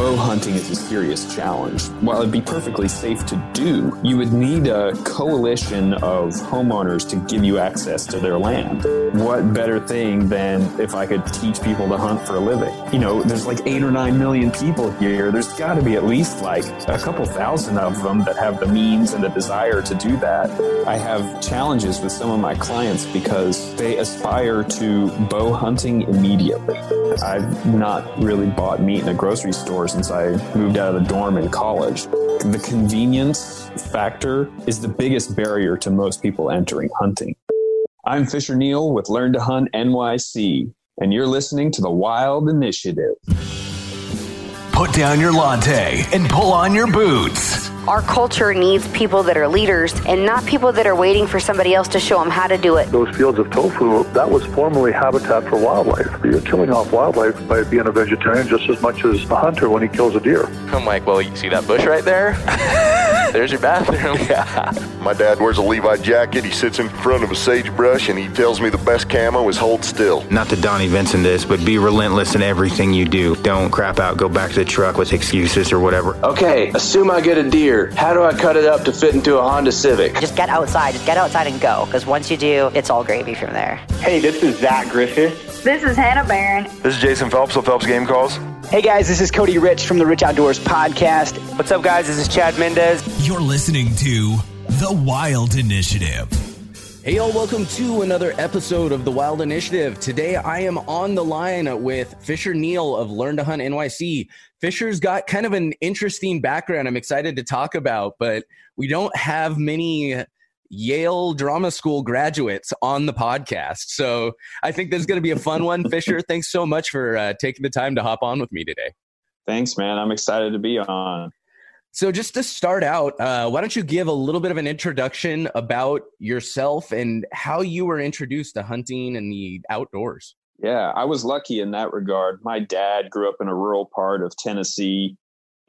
Bow hunting is a serious challenge. While it'd be perfectly safe to do, you would need a coalition of homeowners to give you access to their land. What better thing than if I could teach people to hunt for a living? You know, there's like eight or nine million people here. There's got to be at least like a couple thousand of them that have the means and the desire to do that. I have challenges with some of my clients because they aspire to bow hunting immediately. I've not really bought meat in a grocery store since I moved out of the dorm in college. The convenience factor is the biggest barrier to most people entering hunting. I'm Fisher Neal with Learn to Hunt NYC, and you're listening to the Wild Initiative. Put down your latte and pull on your boots. Our culture needs people that are leaders and not people that are waiting for somebody else to show them how to do it. Those fields of tofu, that was formerly habitat for wildlife. You're killing off wildlife by being a vegetarian just as much as a hunter when he kills a deer. I'm like, well, you see that bush right there? There's your bathroom. Yeah. My dad wears a Levi jacket. He sits in front of a sagebrush and he tells me the best camo is hold still. Not to Donnie Vincent this, but be relentless in everything you do. Don't crap out, go back to the truck with excuses or whatever. Okay, assume I get a deer. How do I cut it up to fit into a Honda Civic? Just get outside. Just get outside and go. Because once you do, it's all gravy from there. Hey, this is Zach Griffith. This is Hannah Barron. This is Jason Phelps of Phelps Game Calls. Hey guys, this is Cody Rich from the Rich Outdoors Podcast. What's up, guys? This is Chad Mendez. You're listening to The Wild Initiative. Hey, y'all, welcome to another episode of The Wild Initiative. Today, I am on the line with Fisher Neal of Learn to Hunt NYC. Fisher's got kind of an interesting background I'm excited to talk about, but we don't have many Yale Drama School graduates on the podcast. So I think this is going to be a fun one. Fisher, thanks so much for uh, taking the time to hop on with me today. Thanks, man. I'm excited to be on. So, just to start out, uh, why don't you give a little bit of an introduction about yourself and how you were introduced to hunting and the outdoors? Yeah, I was lucky in that regard. My dad grew up in a rural part of Tennessee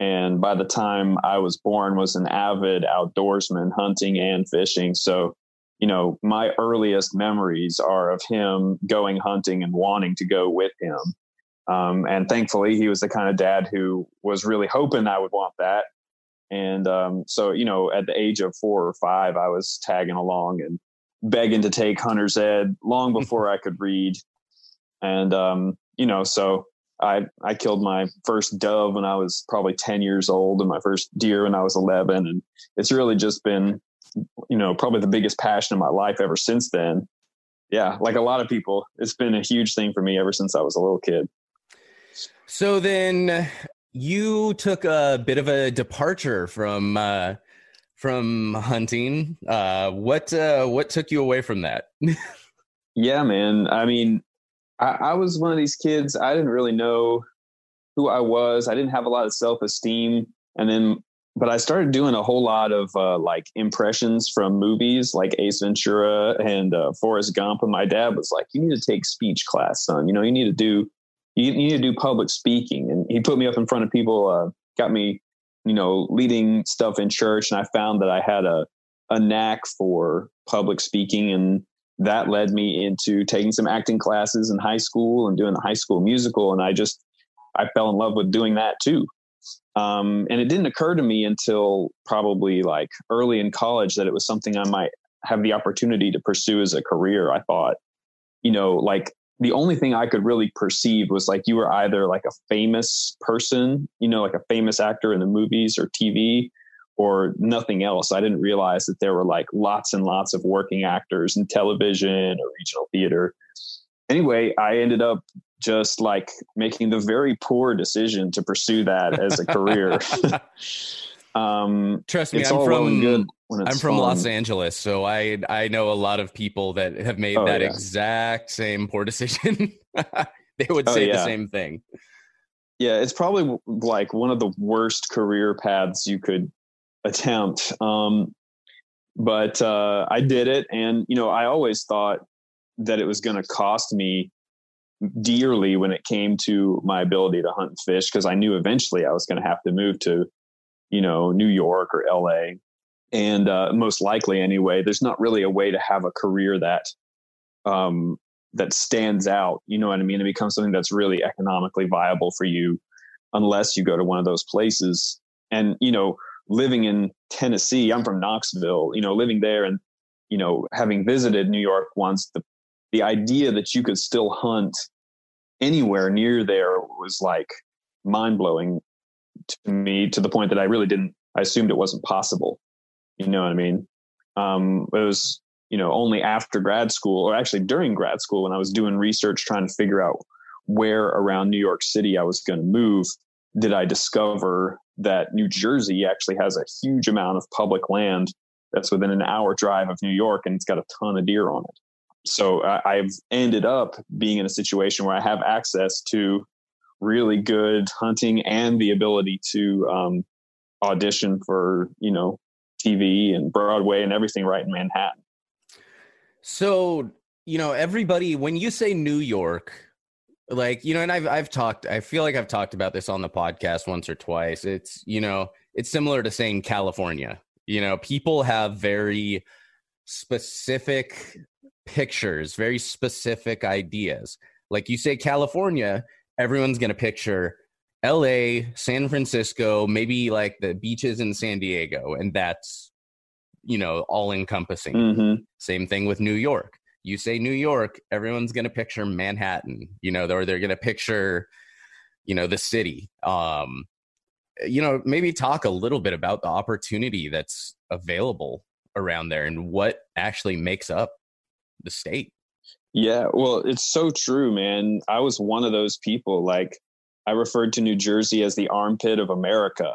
and by the time I was born was an avid outdoorsman hunting and fishing. So you know my earliest memories are of him going hunting and wanting to go with him. Um, and thankfully he was the kind of dad who was really hoping I would want that. And um, so you know at the age of four or five I was tagging along and begging to take hunter's ed long before I could read. And um, you know so I I killed my first dove when I was probably 10 years old and my first deer when I was 11 and it's really just been you know probably the biggest passion of my life ever since then. Yeah, like a lot of people, it's been a huge thing for me ever since I was a little kid. So then you took a bit of a departure from uh from hunting. Uh what uh what took you away from that? yeah, man. I mean, I, I was one of these kids. I didn't really know who I was. I didn't have a lot of self esteem. And then but I started doing a whole lot of uh, like impressions from movies like Ace Ventura and uh, Forrest Gump. And my dad was like, "You need to take speech class, son. You know, you need to do you, need to do public speaking." And he put me up in front of people, uh, got me, you know, leading stuff in church, and I found that I had a a knack for public speaking, and that led me into taking some acting classes in high school and doing the high school musical. And I just I fell in love with doing that too. Um, and it didn't occur to me until probably like early in college that it was something I might have the opportunity to pursue as a career. I thought, you know, like the only thing I could really perceive was like you were either like a famous person, you know, like a famous actor in the movies or TV, or nothing else. I didn't realize that there were like lots and lots of working actors in television or regional theater. Anyway, I ended up just like making the very poor decision to pursue that as a career. um, Trust me, I'm from I'm from fun. Los Angeles, so I I know a lot of people that have made oh, that yeah. exact same poor decision. they would oh, say yeah. the same thing. Yeah, it's probably like one of the worst career paths you could attempt. Um, but uh, I did it, and you know, I always thought that it was going to cost me dearly when it came to my ability to hunt and fish because I knew eventually I was going to have to move to, you know, New York or LA. And uh, most likely, anyway, there's not really a way to have a career that um, that stands out. You know what I mean? It becomes something that's really economically viable for you, unless you go to one of those places. And you know, living in Tennessee, I'm from Knoxville. You know, living there and you know, having visited New York once, the the idea that you could still hunt anywhere near there was like mind blowing to me to the point that I really didn't, I assumed it wasn't possible. You know what I mean? Um, it was, you know, only after grad school or actually during grad school when I was doing research trying to figure out where around New York City I was going to move did I discover that New Jersey actually has a huge amount of public land that's within an hour drive of New York and it's got a ton of deer on it so I, I've ended up being in a situation where I have access to really good hunting and the ability to um, audition for you know TV and Broadway and everything right in Manhattan. So you know everybody when you say New York, like you know, and I've I've talked. I feel like I've talked about this on the podcast once or twice. It's you know it's similar to saying California. You know, people have very specific pictures, very specific ideas. Like you say, California, everyone's going to picture LA, San Francisco, maybe like the beaches in San Diego. And that's, you know, all encompassing. Mm-hmm. Same thing with New York. You say New York, everyone's going to picture Manhattan, you know, or they're going to picture, you know, the city. Um, you know, maybe talk a little bit about the opportunity that's available around there and what actually makes up the state. Yeah, well, it's so true, man. I was one of those people. Like, I referred to New Jersey as the armpit of America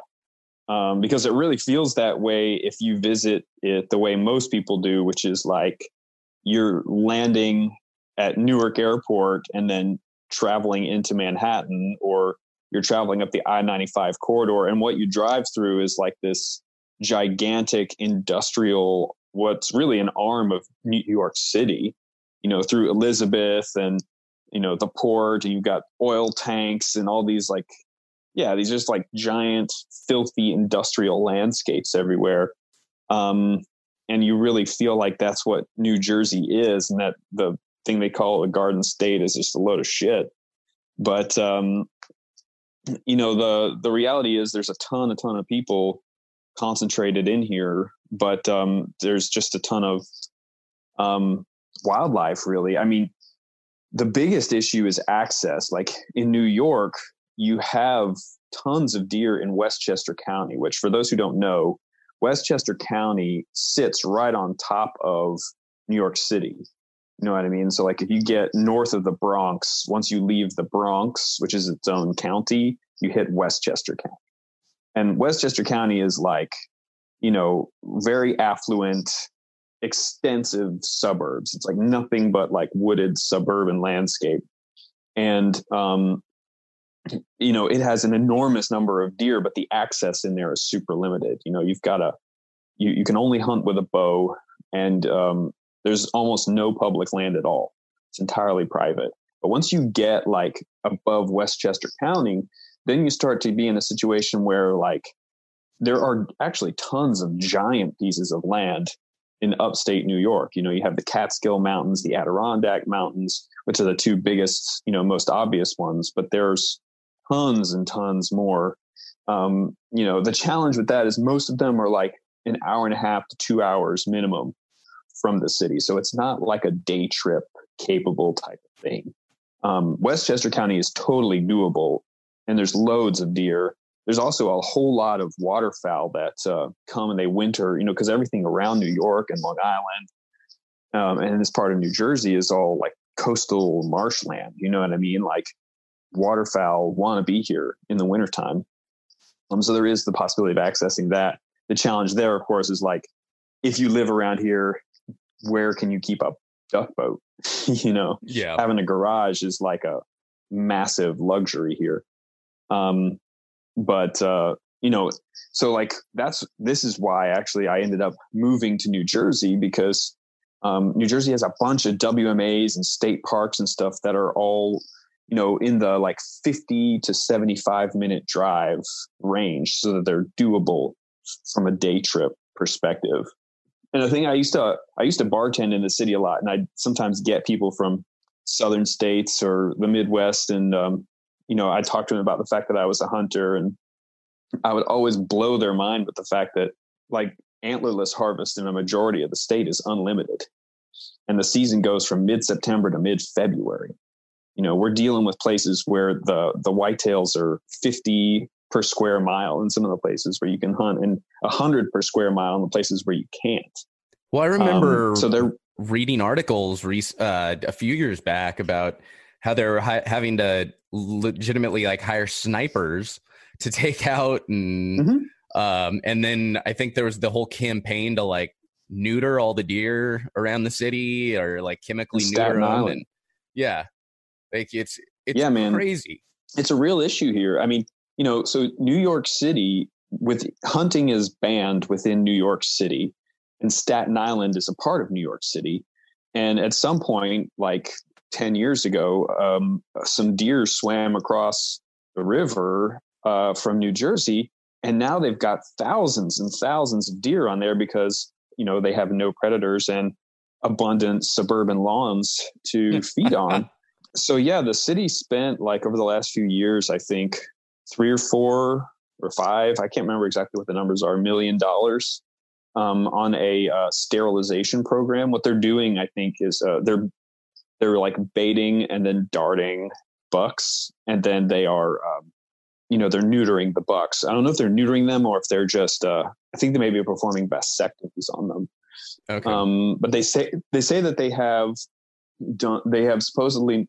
um, because it really feels that way if you visit it the way most people do, which is like you're landing at Newark Airport and then traveling into Manhattan, or you're traveling up the I 95 corridor. And what you drive through is like this gigantic industrial what's really an arm of New York City, you know, through Elizabeth and, you know, the port, and you've got oil tanks and all these like, yeah, these just like giant, filthy industrial landscapes everywhere. Um, and you really feel like that's what New Jersey is, and that the thing they call the garden state is just a load of shit. But um, you know, the the reality is there's a ton, a ton of people concentrated in here but um, there's just a ton of um, wildlife. Really, I mean, the biggest issue is access. Like in New York, you have tons of deer in Westchester County, which, for those who don't know, Westchester County sits right on top of New York City. You know what I mean? So, like, if you get north of the Bronx, once you leave the Bronx, which is its own county, you hit Westchester County. And Westchester County is like you know, very affluent, extensive suburbs. It's like nothing but like wooded suburban landscape. And um, you know, it has an enormous number of deer, but the access in there is super limited. You know, you've got to, you, you can only hunt with a bow and um, there's almost no public land at all. It's entirely private. But once you get like above Westchester County, then you start to be in a situation where like there are actually tons of giant pieces of land in upstate New York. You know, you have the Catskill Mountains, the Adirondack Mountains, which are the two biggest, you know, most obvious ones, but there's tons and tons more. Um, you know, the challenge with that is most of them are like an hour and a half to two hours minimum from the city. So it's not like a day trip capable type of thing. Um, Westchester County is totally doable and there's loads of deer. There's also a whole lot of waterfowl that uh, come and they winter, you know, because everything around New York and Long Island um, and this part of New Jersey is all like coastal marshland. You know what I mean? Like waterfowl want to be here in the wintertime. Um, so there is the possibility of accessing that. The challenge there, of course, is like if you live around here, where can you keep a duck boat? you know, yeah, having a garage is like a massive luxury here. Um, but uh, you know, so like that's this is why actually I ended up moving to New Jersey because um, New Jersey has a bunch of WMAs and state parks and stuff that are all you know in the like 50 to 75 minute drive range so that they're doable from a day trip perspective and the thing i used to i used to bartend in the city a lot and i'd sometimes get people from southern states or the midwest and um, you know, I talked to them about the fact that I was a hunter and I would always blow their mind with the fact that like antlerless harvest in a majority of the state is unlimited. And the season goes from mid September to mid February. You know, we're dealing with places where the the whitetails are 50 per square mile in some of the places where you can hunt and 100 per square mile in the places where you can't. Well, I remember um, so they're reading articles uh, a few years back about how they're hi- having to legitimately like hire snipers to take out and mm-hmm. um and then I think there was the whole campaign to like neuter all the deer around the city or like chemically neuter them and yeah like it's it's yeah, man. crazy it's a real issue here i mean you know so new york city with hunting is banned within new york city and staten island is a part of new york city and at some point like 10 years ago, um, some deer swam across the river uh, from New Jersey. And now they've got thousands and thousands of deer on there because, you know, they have no predators and abundant suburban lawns to feed on. So, yeah, the city spent like over the last few years, I think three or four or five, I can't remember exactly what the numbers are, million dollars um, on a uh, sterilization program. What they're doing, I think, is uh, they're they're like baiting and then darting bucks, and then they are, um, you know, they're neutering the bucks. I don't know if they're neutering them or if they're just. Uh, I think they may be performing vasectomies on them. Okay. Um, but they say they say that they have done. They have supposedly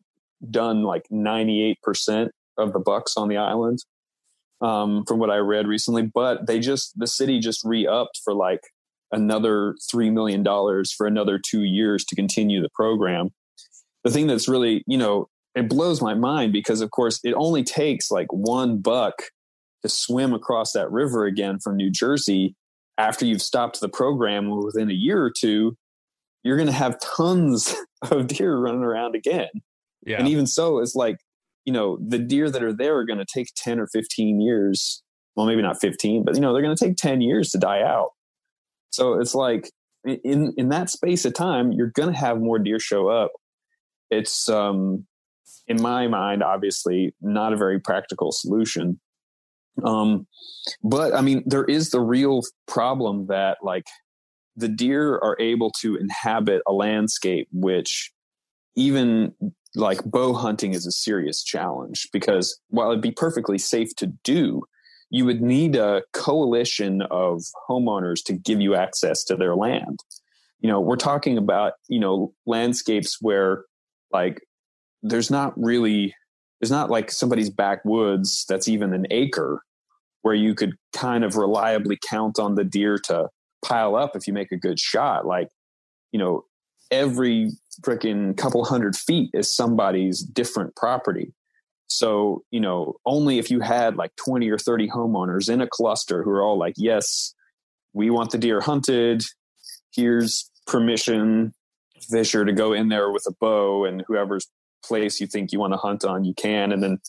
done like ninety eight percent of the bucks on the island. Um, from what I read recently, but they just the city just re upped for like another three million dollars for another two years to continue the program the thing that's really, you know, it blows my mind because, of course, it only takes like one buck to swim across that river again from New Jersey after you've stopped the program within a year or two. You're going to have tons of deer running around again. Yeah. And even so, it's like, you know, the deer that are there are going to take 10 or 15 years. Well, maybe not 15, but, you know, they're going to take 10 years to die out. So it's like in, in that space of time, you're going to have more deer show up it's um, in my mind obviously not a very practical solution um, but i mean there is the real problem that like the deer are able to inhabit a landscape which even like bow hunting is a serious challenge because while it'd be perfectly safe to do you would need a coalition of homeowners to give you access to their land. You know we're talking about you know landscapes where like there's not really there's not like somebody's backwoods that's even an acre where you could kind of reliably count on the deer to pile up if you make a good shot. Like you know every freaking couple hundred feet is somebody's different property So, you know, only if you had like 20 or 30 homeowners in a cluster who are all like, yes, we want the deer hunted. Here's permission, Fisher, to go in there with a bow and whoever's place you think you want to hunt on, you can. And then,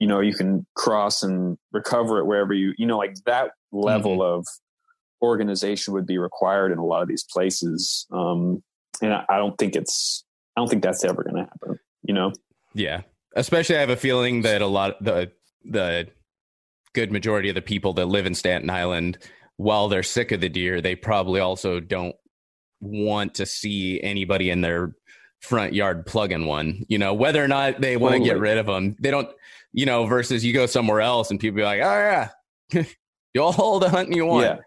you know, you can cross and recover it wherever you, you know, like that level mm-hmm. of organization would be required in a lot of these places. Um, and I, I don't think it's, I don't think that's ever going to happen, you know? Yeah. Especially, I have a feeling that a lot the the good majority of the people that live in Staten Island, while they're sick of the deer, they probably also don't want to see anybody in their front yard plugging one. You know, whether or not they want to get rid of them, they don't. You know, versus you go somewhere else and people be like, "Oh yeah, you'll hold the hunting you want."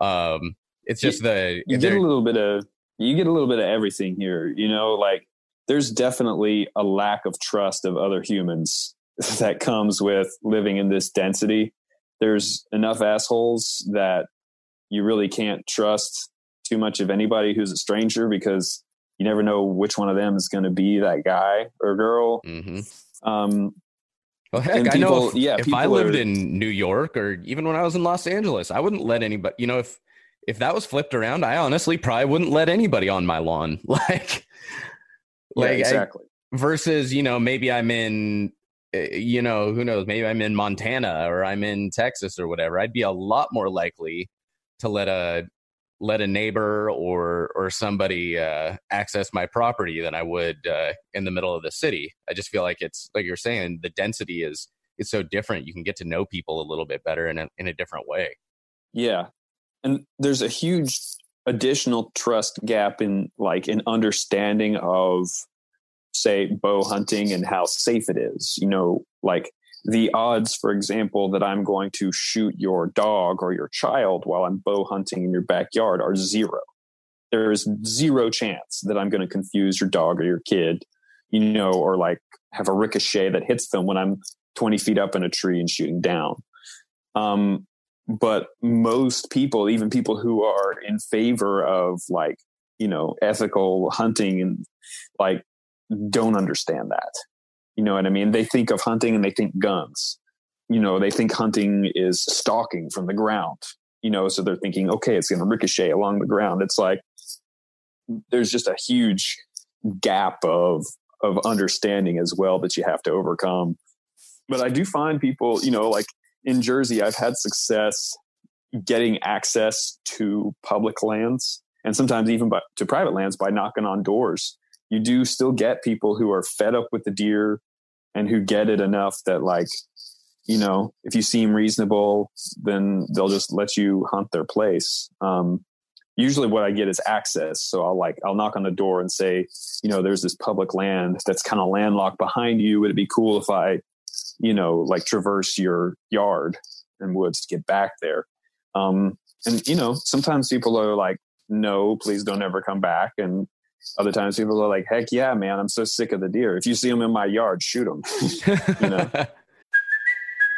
Yeah. Um, it's just the you get a little bit of you get a little bit of everything here. You know, like there's definitely a lack of trust of other humans that comes with living in this density. There's enough assholes that you really can't trust too much of anybody who's a stranger because you never know which one of them is going to be that guy or girl. Mm-hmm. Um, well, heck, people, I know if, yeah, if I lived are, in New York or even when I was in Los Angeles, I wouldn't let anybody, you know, if, if that was flipped around, I honestly probably wouldn't let anybody on my lawn. Like, like yeah, exactly. I, versus, you know, maybe I'm in eh, you know, who knows, maybe I'm in Montana or I'm in Texas or whatever. I'd be a lot more likely to let a let a neighbor or or somebody uh, access my property than I would uh, in the middle of the city. I just feel like it's like you're saying the density is it's so different. You can get to know people a little bit better in a in a different way. Yeah, and there's a huge additional trust gap in like an understanding of say bow hunting and how safe it is you know like the odds for example that i'm going to shoot your dog or your child while i'm bow hunting in your backyard are zero. There's zero chance that i'm going to confuse your dog or your kid you know or like have a ricochet that hits them when i'm 20 feet up in a tree and shooting down. Um, but most people even people who are in favor of like you know ethical hunting and like don't understand that. You know what i mean? They think of hunting and they think guns. You know they think hunting is stalking from the ground. You know so they're thinking okay it's going to ricochet along the ground. It's like there's just a huge gap of of understanding as well that you have to overcome. But i do find people you know like in Jersey, I've had success getting access to public lands and sometimes even by, to private lands by knocking on doors. You do still get people who are fed up with the deer and who get it enough that, like, you know, if you seem reasonable, then they'll just let you hunt their place. Um, usually what I get is access. So I'll like, I'll knock on the door and say, you know, there's this public land that's kind of landlocked behind you. Would it be cool if I you know, like traverse your yard and woods to get back there. Um, and you know, sometimes people are like, no, please don't ever come back. And other times people are like, heck yeah, man, I'm so sick of the deer. If you see them in my yard, shoot them. you know?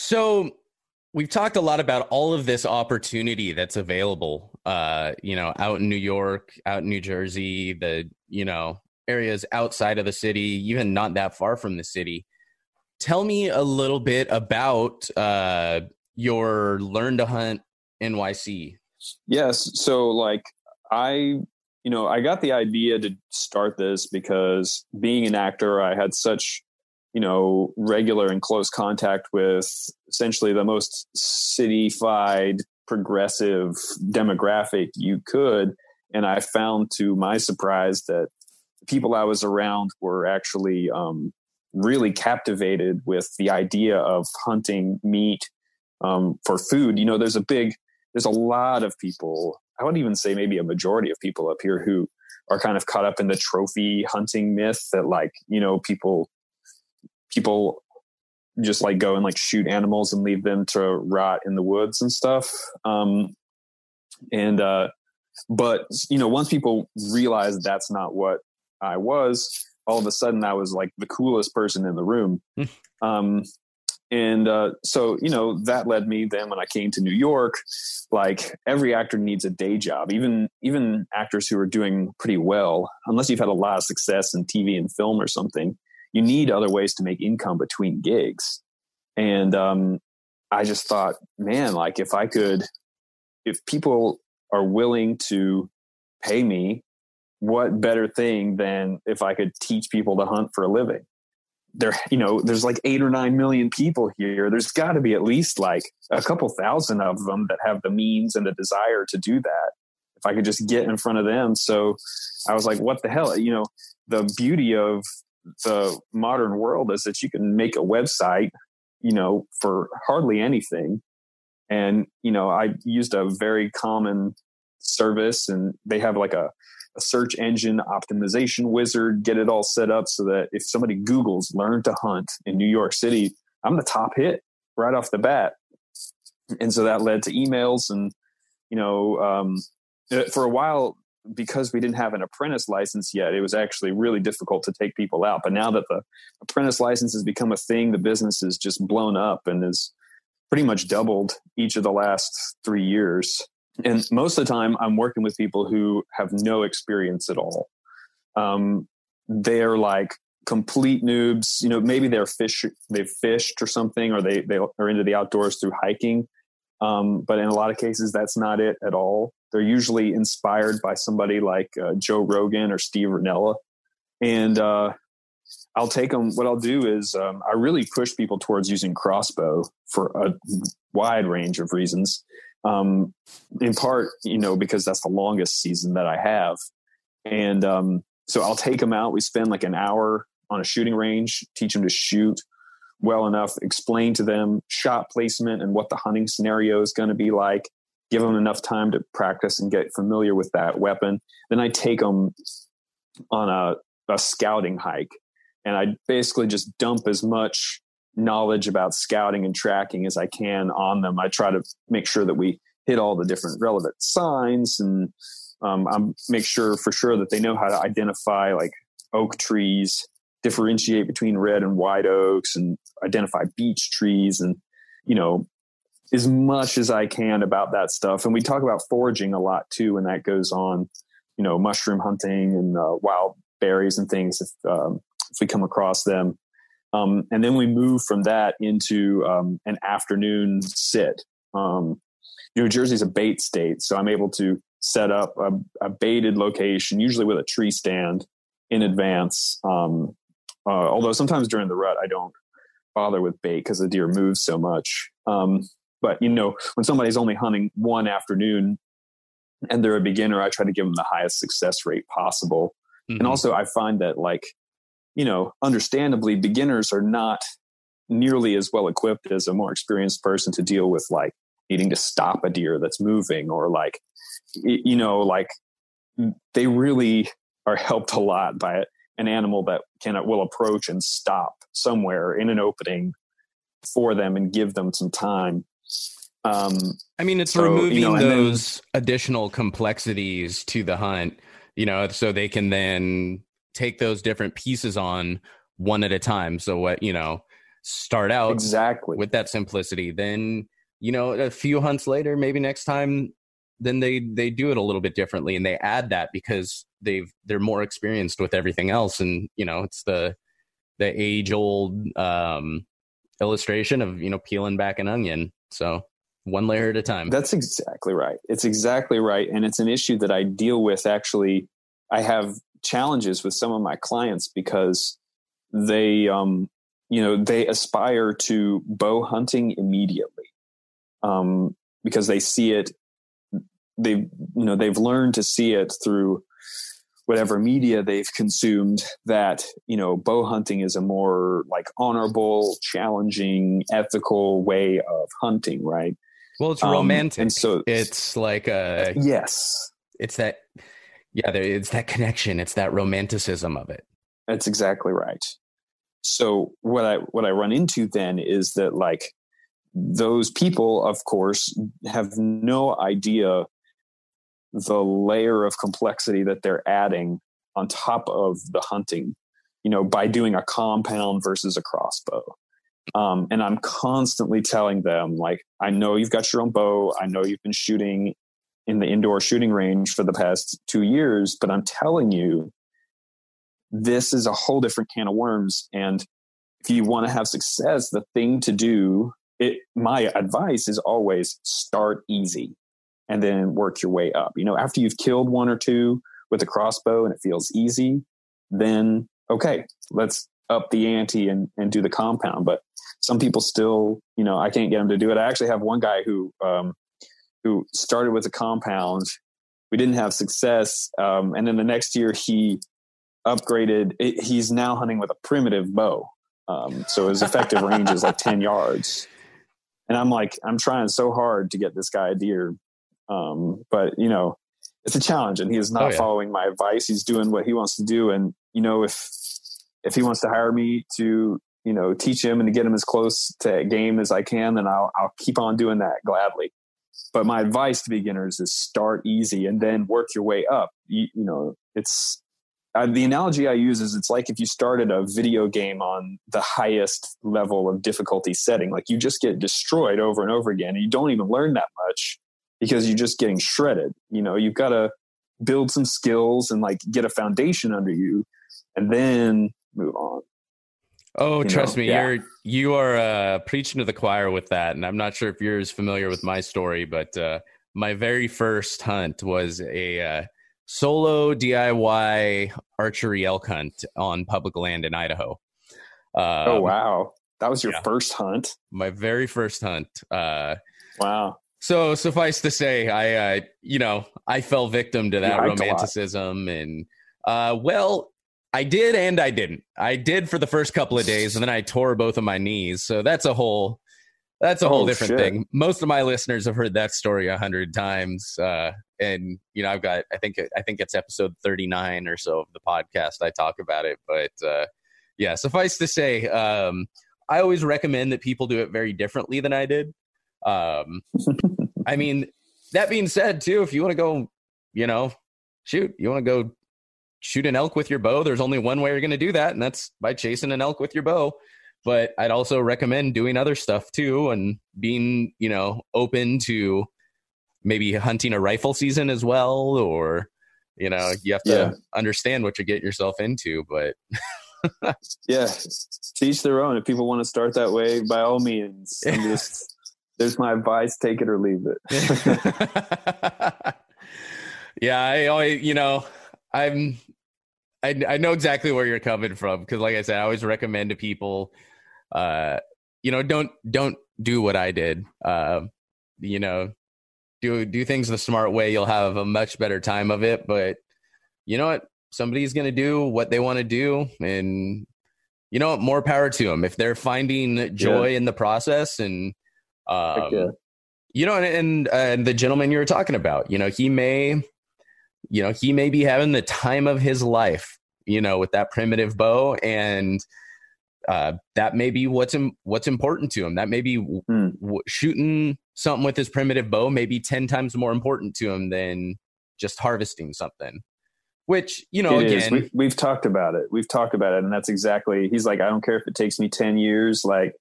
So we've talked a lot about all of this opportunity that's available uh you know out in new york out in new jersey the you know areas outside of the city even not that far from the city. Tell me a little bit about uh your learn to hunt nyc yes. So like i you know i got the idea to start this because being an actor i had such you know, regular and close contact with essentially the most cityfied progressive demographic you could. And I found to my surprise that people I was around were actually um, really captivated with the idea of hunting meat um, for food. You know, there's a big, there's a lot of people, I wouldn't even say maybe a majority of people up here who are kind of caught up in the trophy hunting myth that like, you know, people people just like go and like shoot animals and leave them to rot in the woods and stuff. Um, and uh, but you know, once people realized that's not what I was, all of a sudden I was like the coolest person in the room. um, and uh, so you know that led me then when I came to New York, like every actor needs a day job, even even actors who are doing pretty well, unless you've had a lot of success in TV and film or something, you need other ways to make income between gigs. And um, I just thought, man, like if I could, if people are willing to pay me, what better thing than if I could teach people to hunt for a living? There, you know, there's like eight or nine million people here. There's got to be at least like a couple thousand of them that have the means and the desire to do that. If I could just get in front of them. So I was like, what the hell? You know, the beauty of the modern world is that you can make a website, you know, for hardly anything. And, you know, I used a very common service and they have like a, a search engine optimization wizard, get it all set up so that if somebody Googles learn to hunt in New York City, I'm the top hit right off the bat. And so that led to emails and, you know, um, for a while, because we didn't have an apprentice license yet, it was actually really difficult to take people out. But now that the apprentice license has become a thing, the business has just blown up and is pretty much doubled each of the last three years. And most of the time, I'm working with people who have no experience at all. Um, they're like complete noobs. You know, maybe they're fish, they've fished or something, or they they are into the outdoors through hiking. Um, but in a lot of cases, that's not it at all. They're usually inspired by somebody like uh, Joe Rogan or Steve Rinella. And uh, I'll take them. What I'll do is um, I really push people towards using crossbow for a wide range of reasons. Um, in part, you know, because that's the longest season that I have. And um, so I'll take them out. We spend like an hour on a shooting range, teach them to shoot well enough, explain to them shot placement and what the hunting scenario is going to be like, give them enough time to practice and get familiar with that weapon. Then I take them on a, a scouting hike and I basically just dump as much knowledge about scouting and tracking as I can on them. I try to make sure that we hit all the different relevant signs and um, I make sure for sure that they know how to identify like oak trees, differentiate between red and white oaks, and identify beech trees, and you know as much as I can about that stuff. And we talk about foraging a lot too, and that goes on. You know, mushroom hunting and uh, wild berries and things if um, if we come across them. Um, and then we move from that into um, an afternoon sit. Um, New Jersey's a bait state, so I'm able to set up a, a baited location, usually with a tree stand in advance. Um, uh, although sometimes during the rut, I don't bother with bait because the deer moves so much. Um, but you know, when somebody's only hunting one afternoon and they're a beginner, I try to give them the highest success rate possible. Mm-hmm. And also, I find that like you know, understandably, beginners are not nearly as well equipped as a more experienced person to deal with like needing to stop a deer that's moving or like you know like they really are helped a lot by an animal that can will approach and stop somewhere in an opening for them and give them some time um i mean it's so, removing you know, those then, additional complexities to the hunt you know so they can then take those different pieces on one at a time. So what you know start out exactly. with that simplicity then you know a few hunts later maybe next time then they they do it a little bit differently and they add that because they've they're more experienced with everything else. And you know it's the the age old um illustration of you know peeling back an onion. So one layer at a time. That's exactly right. It's exactly right. And it's an issue that i deal with. Actually i have challenges with some of my clients because they um you know they aspire to bow hunting immediately um because they see it they've you know they've learned to see it through whatever media they've consumed that you know bow hunting is a more like honorable challenging ethical way of hunting right well it's romantic um, and so it's like a yes. it's that yeah it's that connection. It's that romanticism of it. That's exactly right. So what I what I run into then is that like those people, of course, have no idea the layer of complexity that they're adding on top of the hunting, you know, by doing a compound versus a crossbow. Um, and I'm constantly telling them, like, I know you've got your own bow. I know you've been shooting in the indoor shooting range for the past two years, but I'm telling you, this is a whole different can of worms. And if you want to have success, the thing to do, it, my advice is always start easy and then work your way up. You know, after you've killed one or two with a crossbow and it feels easy, then okay, let's up the ante and, and do the compound. But some people still, you know, I can't get them to do it. I actually have one guy who, um, who started with a compound. We didn't have success. Um, and then the next year he upgraded. It, he's now hunting with a primitive bow. Um, so his effective range is like 10 yards. And I'm like, I'm trying so hard to get this guy a deer. Um, but you know, it's a challenge and he is not oh, yeah. following my advice. He's doing what he wants to do. And, you know, if, if he wants to hire me to, you know, teach him and to get him as close to game as I can, then I'll, I'll keep on doing that gladly. But my advice to beginners is start easy and then work your way up. You, you know, it's uh, the analogy I use is it's like if you started a video game on the highest level of difficulty setting, like you just get destroyed over and over again, and you don't even learn that much because you're just getting shredded. You know, you've got to build some skills and like get a foundation under you, and then move on. Oh, you trust know? me, yeah. you're you are uh, preaching to the choir with that, and I'm not sure if you're as familiar with my story, but uh, my very first hunt was a uh, solo DIY archery elk hunt on public land in Idaho. Oh, um, oh wow, that was your yeah, first hunt. My very first hunt. Uh, wow. So suffice to say, I uh, you know I fell victim to that romanticism, and uh, well, I did and I didn't. I did for the first couple of days, and then I tore both of my knees. So that's a whole that's a whole oh, different shit. thing. Most of my listeners have heard that story a hundred times, uh, and you know I've got I think I think it's episode thirty nine or so of the podcast. I talk about it, but uh, yeah, suffice to say, um, I always recommend that people do it very differently than I did. Um, I mean, that being said, too, if you want to go, you know, shoot, you want to go shoot an elk with your bow, there's only one way you're going to do that, and that's by chasing an elk with your bow. But I'd also recommend doing other stuff too and being, you know, open to maybe hunting a rifle season as well, or, you know, you have to yeah. understand what you get yourself into. But yeah, teach their own. If people want to start that way, by all means, I'm just, there's my advice take it or leave it. yeah, I always, you know, I'm I, I know exactly where you're coming from because, like I said, I always recommend to people, uh, you know, don't don't do what I did. Uh, you know, do do things the smart way. You'll have a much better time of it. But you know what? Somebody's going to do what they want to do, and you know, more power to them if they're finding joy yeah. in the process. And um, yeah. you know, and and, uh, and the gentleman you were talking about, you know, he may you know, he may be having the time of his life, you know, with that primitive bow and uh, that may be what's Im- what's important to him. That may be mm. w- shooting something with his primitive bow may be 10 times more important to him than just harvesting something. Which, you know, it again, we, we've talked about it. We've talked about it. And that's exactly, he's like, I don't care if it takes me 10 years. Like,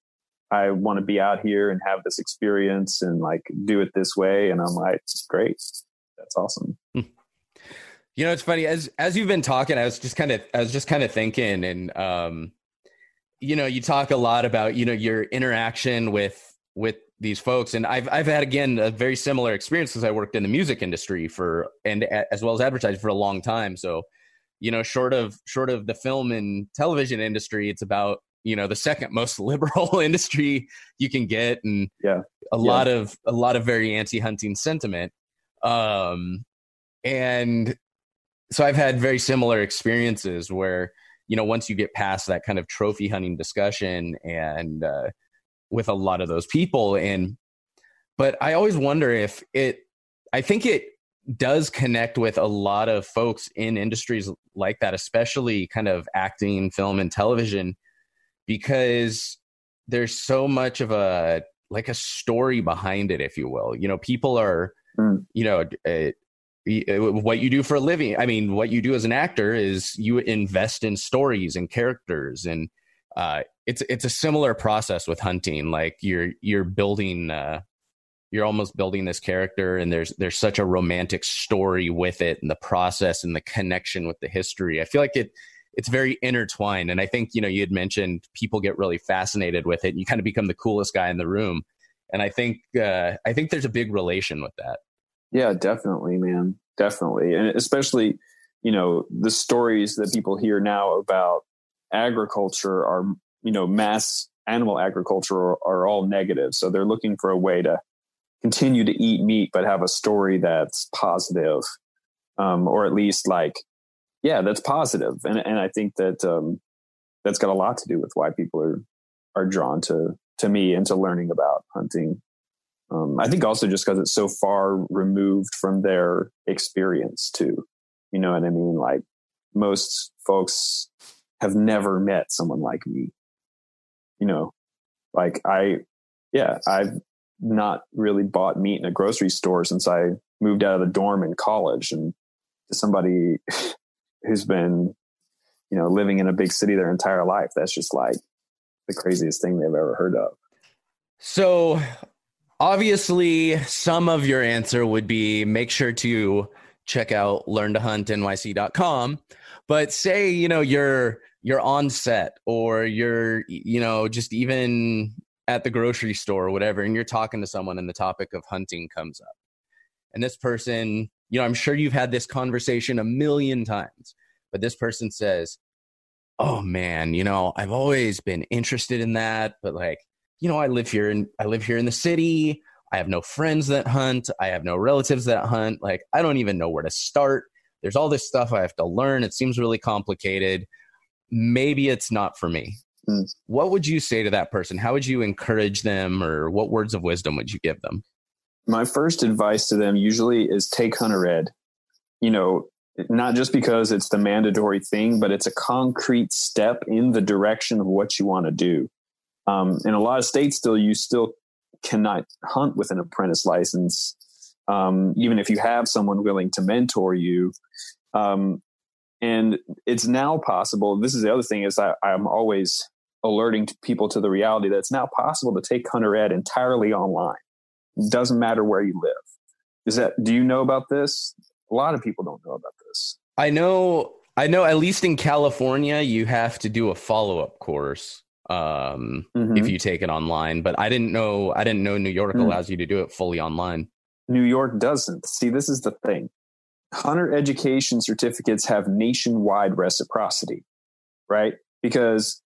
I want to be out here and have this experience and like do it this way. And I'm like, great. That's awesome. You know, it's funny as as you've been talking, I was just kind of I was just kind of thinking, and um, you know, you talk a lot about you know your interaction with with these folks, and I've I've had again a very similar experience because I worked in the music industry for and as well as advertising for a long time. So, you know, short of short of the film and television industry, it's about you know the second most liberal industry you can get, and yeah, a yeah. lot of a lot of very anti-hunting sentiment. Um, and so I've had very similar experiences where you know once you get past that kind of trophy hunting discussion and uh, with a lot of those people and but I always wonder if it I think it does connect with a lot of folks in industries like that especially kind of acting film and television because there's so much of a like a story behind it, if you will. You know, people are, mm. you know, uh, what you do for a living. I mean, what you do as an actor is you invest in stories and characters, and uh, it's it's a similar process with hunting. Like you're you're building, uh, you're almost building this character, and there's there's such a romantic story with it, and the process and the connection with the history. I feel like it it's very intertwined. And I think, you know, you had mentioned people get really fascinated with it and you kind of become the coolest guy in the room. And I think, uh, I think there's a big relation with that. Yeah, definitely, man. Definitely. And especially, you know, the stories that people hear now about agriculture are, you know, mass animal agriculture are, are all negative. So they're looking for a way to continue to eat meat, but have a story that's positive, um, or at least like yeah, that's positive. and and I think that um, that's got a lot to do with why people are are drawn to to me and to learning about hunting. Um, I think also just because it's so far removed from their experience too. You know what I mean? Like most folks have never met someone like me. You know, like I, yeah, I've not really bought meat in a grocery store since I moved out of the dorm in college, and to somebody who's been, you know, living in a big city their entire life. That's just like the craziest thing they've ever heard of. So obviously some of your answer would be make sure to check out learntohuntnyc.com but say you know you're you're on set or you're you know just even at the grocery store or whatever and you're talking to someone and the topic of hunting comes up. And this person you know, I'm sure you've had this conversation a million times, but this person says, Oh man, you know, I've always been interested in that, but like, you know, I live here and I live here in the city. I have no friends that hunt. I have no relatives that hunt. Like, I don't even know where to start. There's all this stuff I have to learn. It seems really complicated. Maybe it's not for me. Mm. What would you say to that person? How would you encourage them, or what words of wisdom would you give them? my first advice to them usually is take hunter ed you know not just because it's the mandatory thing but it's a concrete step in the direction of what you want to do um, in a lot of states still you still cannot hunt with an apprentice license um, even if you have someone willing to mentor you um, and it's now possible this is the other thing is I, i'm always alerting people to the reality that it's now possible to take hunter ed entirely online doesn't matter where you live. Is that do you know about this? A lot of people don't know about this. I know I know at least in California you have to do a follow-up course um, mm-hmm. if you take it online, but I didn't know I didn't know New York mm. allows you to do it fully online. New York doesn't. See, this is the thing. Hunter education certificates have nationwide reciprocity, right? Because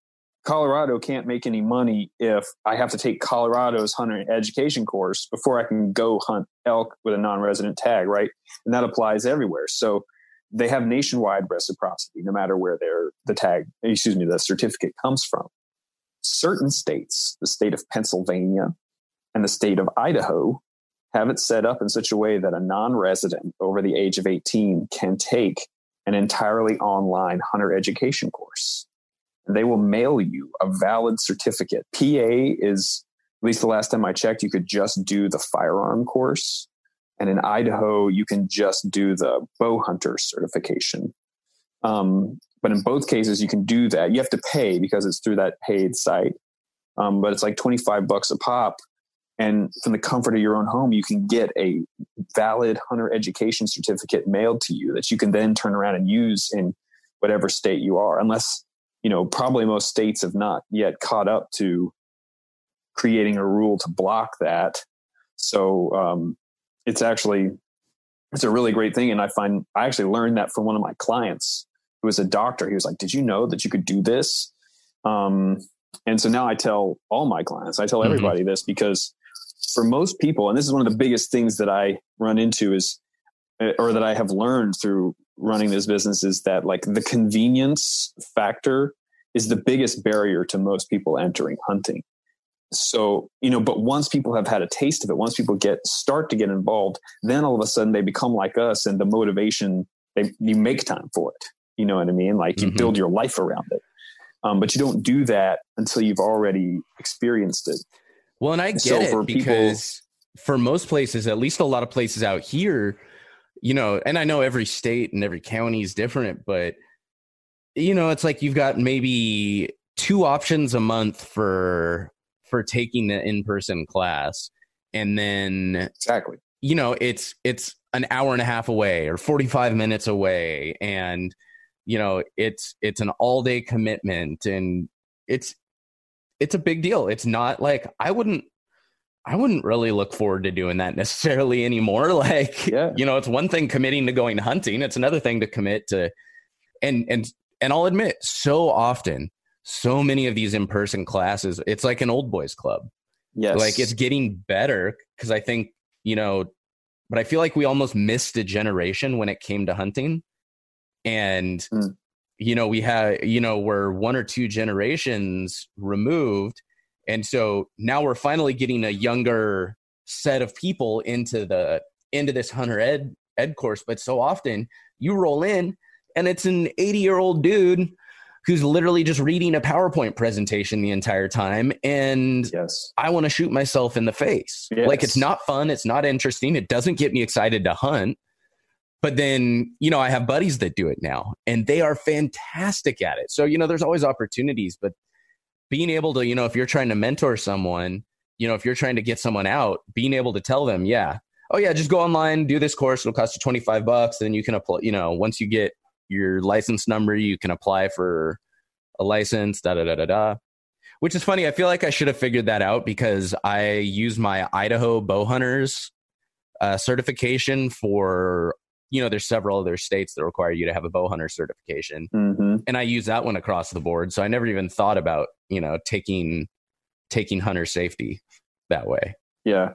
Colorado can't make any money if I have to take Colorado's hunter education course before I can go hunt elk with a non-resident tag, right? And that applies everywhere. So they have nationwide reciprocity, no matter where their the tag, excuse me, the certificate comes from. Certain states, the state of Pennsylvania and the state of Idaho, have it set up in such a way that a non-resident over the age of 18 can take an entirely online hunter education course they will mail you a valid certificate. PA is, at least the last time I checked, you could just do the firearm course. And in Idaho, you can just do the bow hunter certification. Um, but in both cases, you can do that. You have to pay because it's through that paid site. Um, but it's like 25 bucks a pop. And from the comfort of your own home, you can get a valid hunter education certificate mailed to you that you can then turn around and use in whatever state you are, unless you know, probably most states have not yet caught up to creating a rule to block that. So um, it's actually it's a really great thing, and I find I actually learned that from one of my clients who was a doctor. He was like, "Did you know that you could do this?" Um, and so now I tell all my clients, I tell mm-hmm. everybody mm-hmm. this because for most people, and this is one of the biggest things that I run into is, or that I have learned through running this business is that like the convenience factor is the biggest barrier to most people entering hunting. So, you know, but once people have had a taste of it, once people get start to get involved, then all of a sudden they become like us and the motivation they you make time for it. You know what I mean? Like you mm-hmm. build your life around it. Um, but you don't do that until you've already experienced it. Well, and I get so it because people, for most places, at least a lot of places out here, you know, and I know every state and every county is different, but you know, it's like you've got maybe two options a month for for taking the in-person class and then exactly you know it's it's an hour and a half away or 45 minutes away and you know it's it's an all day commitment and it's it's a big deal. It's not like i wouldn't i wouldn't really look forward to doing that necessarily anymore. Like yeah. you know it's one thing committing to going hunting it's another thing to commit to and and and i'll admit so often so many of these in-person classes it's like an old boys club. Yes. Like it's getting better because i think you know but i feel like we almost missed a generation when it came to hunting and mm. you know we have you know we're one or two generations removed and so now we're finally getting a younger set of people into the into this hunter ed ed course but so often you roll in and it's an 80 year old dude who's literally just reading a PowerPoint presentation the entire time. And yes. I want to shoot myself in the face. Yes. Like it's not fun. It's not interesting. It doesn't get me excited to hunt. But then, you know, I have buddies that do it now and they are fantastic at it. So, you know, there's always opportunities, but being able to, you know, if you're trying to mentor someone, you know, if you're trying to get someone out, being able to tell them, yeah, oh yeah, just go online, do this course. It'll cost you 25 bucks. Then you can apply, you know, once you get your license number. You can apply for a license, da da da da da. Which is funny. I feel like I should have figured that out because I use my Idaho bow hunters uh, certification for you know there's several other states that require you to have a bow hunter certification mm-hmm. and i use that one across the board so i never even thought about you know taking taking hunter safety that way yeah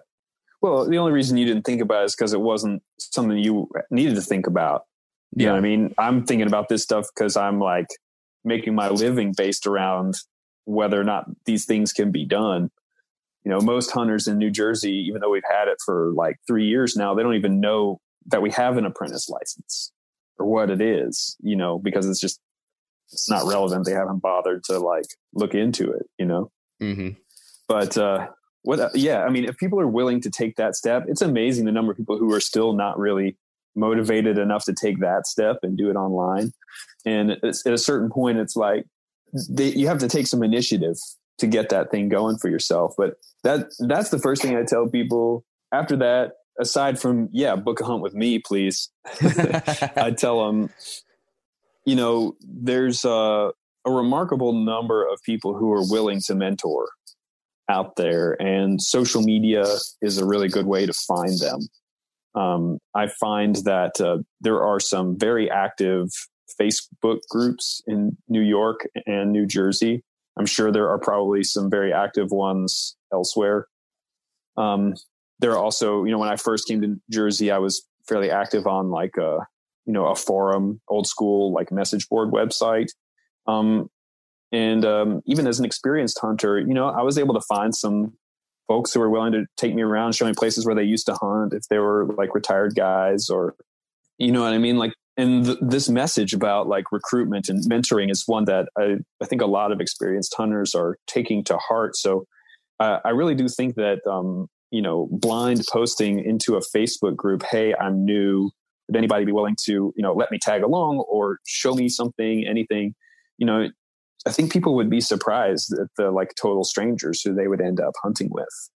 well the only reason you didn't think about it is because it wasn't something you needed to think about you yeah. know what I mean? I'm thinking about this stuff because I'm like making my living based around whether or not these things can be done. You know, most hunters in New Jersey, even though we've had it for like three years now, they don't even know that we have an apprentice license or what it is, you know, because it's just, it's not relevant. They haven't bothered to like look into it, you know? Mm-hmm. But, uh, what, yeah, I mean, if people are willing to take that step, it's amazing the number of people who are still not really motivated enough to take that step and do it online. And at a certain point, it's like they, you have to take some initiative to get that thing going for yourself. But that that's the first thing I tell people. After that, aside from yeah, book a hunt with me, please. I tell them, you know, there's a, a remarkable number of people who are willing to mentor out there, and social media is a really good way to find them um, I find that uh, there are some very active Facebook groups in New York and New Jersey. I'm sure there are probably some very active ones elsewhere. Um, there are also, you know, when I first came to Jersey, I was fairly active on like a, you know, a forum, old school like message board website. Um, and um, even as an experienced hunter, you know, I was able to find some folks who were willing to take me around, showing places where they used to hunt, if they were like retired guys or, you know what I mean? Like, and th- this message about like recruitment and mentoring is one that I, I think a lot of experienced hunters are taking to heart. So uh, I really do think that, um, you know, blind posting into a Facebook group, hey, I'm new. Would anybody be willing to, you know, let me tag along or show me something, anything? You know, I think people would be surprised at the like total strangers who they would end up hunting with.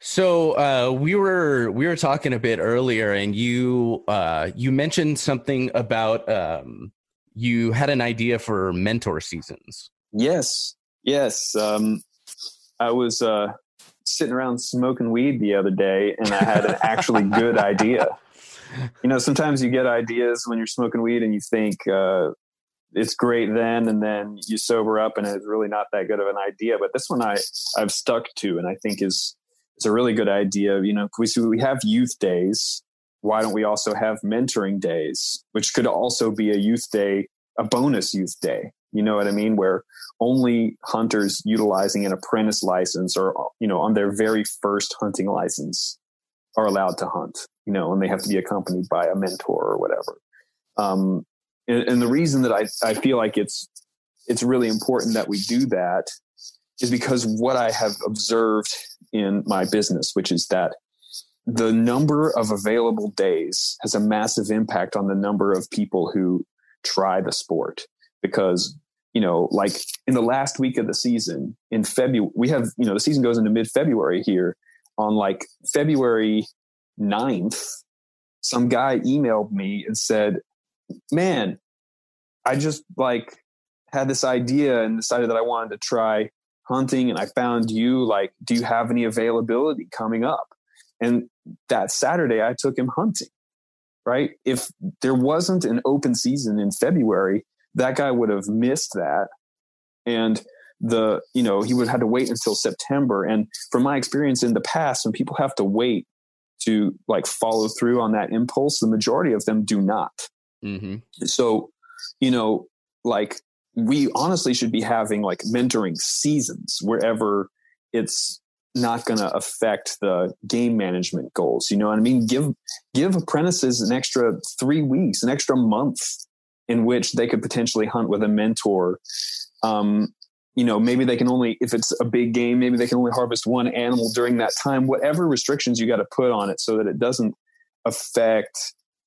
So uh, we were we were talking a bit earlier, and you uh, you mentioned something about um, you had an idea for mentor seasons. Yes, yes. Um, I was uh, sitting around smoking weed the other day, and I had an actually good idea. You know, sometimes you get ideas when you're smoking weed, and you think, uh, it's great then and then you sober up and it's really not that good of an idea. But this one i i've stuck to and i think is is a really good idea. You know we we have youth days. Why don't we also have mentoring days which could also be a youth day a bonus youth day you know what i mean? Where only hunters utilizing an apprentice license or you know on their very first hunting license are allowed to hunt you know and they have to be accompanied by a mentor or whatever. Um, and, and the reason that I, I feel like it's it's really important that we do that is because what I have observed in my business, which is that the number of available days has a massive impact on the number of people who try the sport because you know like in the last week of the season in february we have you know the season goes into mid-february here on like february 9th some guy emailed me and said man i just like had this idea and decided that i wanted to try hunting and i found you like do you have any availability coming up and that Saturday, I took him hunting, right? If there wasn't an open season in February, that guy would have missed that. And the, you know, he would have had to wait until September. And from my experience in the past, when people have to wait to like follow through on that impulse, the majority of them do not. Mm-hmm. So, you know, like we honestly should be having like mentoring seasons wherever it's not going to affect the game management goals. You know what I mean? Give give apprentices an extra three weeks, an extra month in which they could potentially hunt with a mentor. Um, you know, maybe they can only if it's a big game, maybe they can only harvest one animal during that time. Whatever restrictions you got to put on it so that it doesn't affect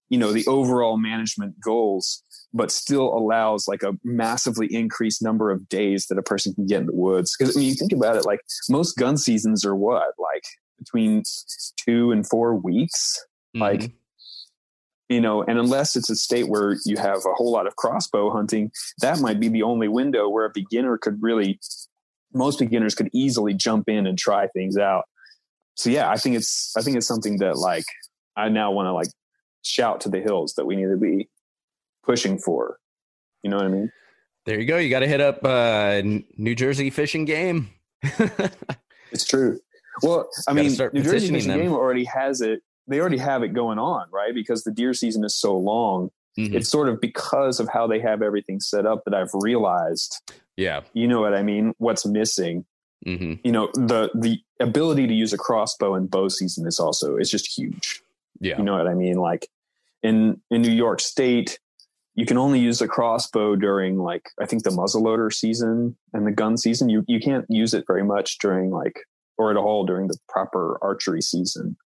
you know the overall management goals but still allows like a massively increased number of days that a person can get in the woods. Because when you think about it, like most gun seasons are what, like between two and four weeks, mm-hmm. like you know, and unless it's a state where you have a whole lot of crossbow hunting, that might be the only window where a beginner could really, most beginners could easily jump in and try things out. So yeah, I think it's I think it's something that like I now want to like shout to the hills that we need to be pushing for. You know what I mean? There you go. You got to hit up uh, New Jersey Fish and Game. it's true. Well, I mean, New Jersey Fish and Game already has it. They already have it going on, right? Because the deer season is so long. Mm-hmm. It's sort of because of how they have everything set up that I've realized. Yeah, you know what I mean. What's missing? Mm-hmm. You know the the ability to use a crossbow in bow season is also is just huge. Yeah, you know what I mean. Like in in New York State, you can only use a crossbow during like I think the muzzleloader season and the gun season. You you can't use it very much during like or at all during the proper archery season.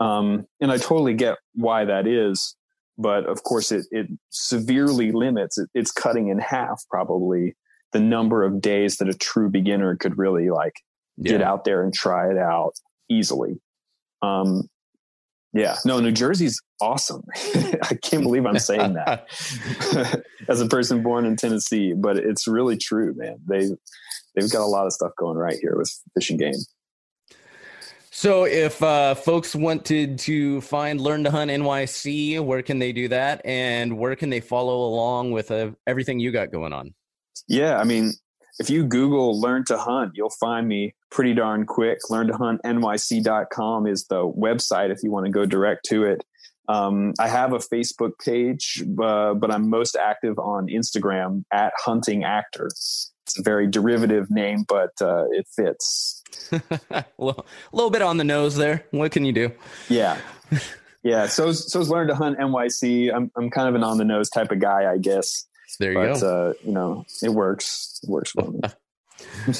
Um, and I totally get why that is, but of course it it severely limits. It, it's cutting in half probably the number of days that a true beginner could really like get out there and try it out easily. Um, yeah, no, New Jersey's awesome. I can't believe I'm saying that as a person born in Tennessee, but it's really true, man. They they've got a lot of stuff going right here with Fish and Game. So, if uh, folks wanted to find Learn to Hunt NYC, where can they do that, and where can they follow along with uh, everything you got going on? Yeah, I mean, if you Google learn to hunt, you'll find me pretty darn quick. Learn to hunt NYC.com is the website if you want to go direct to it. Um, I have a Facebook page, uh, but I'm most active on Instagram at hunting actor. It's a very derivative name, but uh, it fits. a little, little bit on the nose there. What can you do? Yeah. Yeah. So, so is learn to hunt NYC. I'm, I'm kind of an on the nose type of guy, I guess. There you but, go. Uh, you know, it works. It works for me.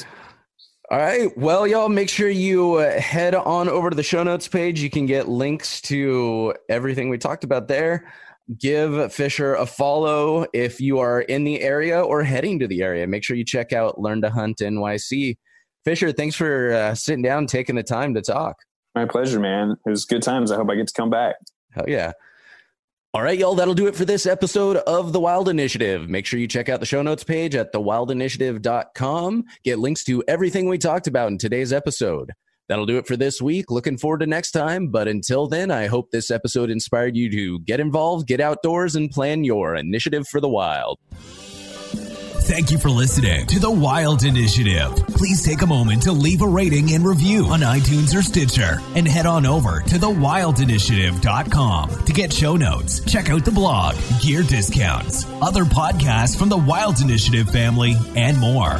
All right. Well, y'all make sure you uh, head on over to the show notes page. You can get links to everything we talked about there. Give Fisher a follow if you are in the area or heading to the area. Make sure you check out Learn to Hunt NYC. Fisher, thanks for uh, sitting down, taking the time to talk. My pleasure, man. It was good times. I hope I get to come back. Hell yeah. All right, y'all, that'll do it for this episode of The Wild Initiative. Make sure you check out the show notes page at thewildinitiative.com. Get links to everything we talked about in today's episode. That'll do it for this week. Looking forward to next time. But until then, I hope this episode inspired you to get involved, get outdoors, and plan your initiative for the wild. Thank you for listening to The Wild Initiative. Please take a moment to leave a rating and review on iTunes or Stitcher and head on over to thewildinitiative.com to get show notes, check out the blog, gear discounts, other podcasts from the Wild Initiative family, and more.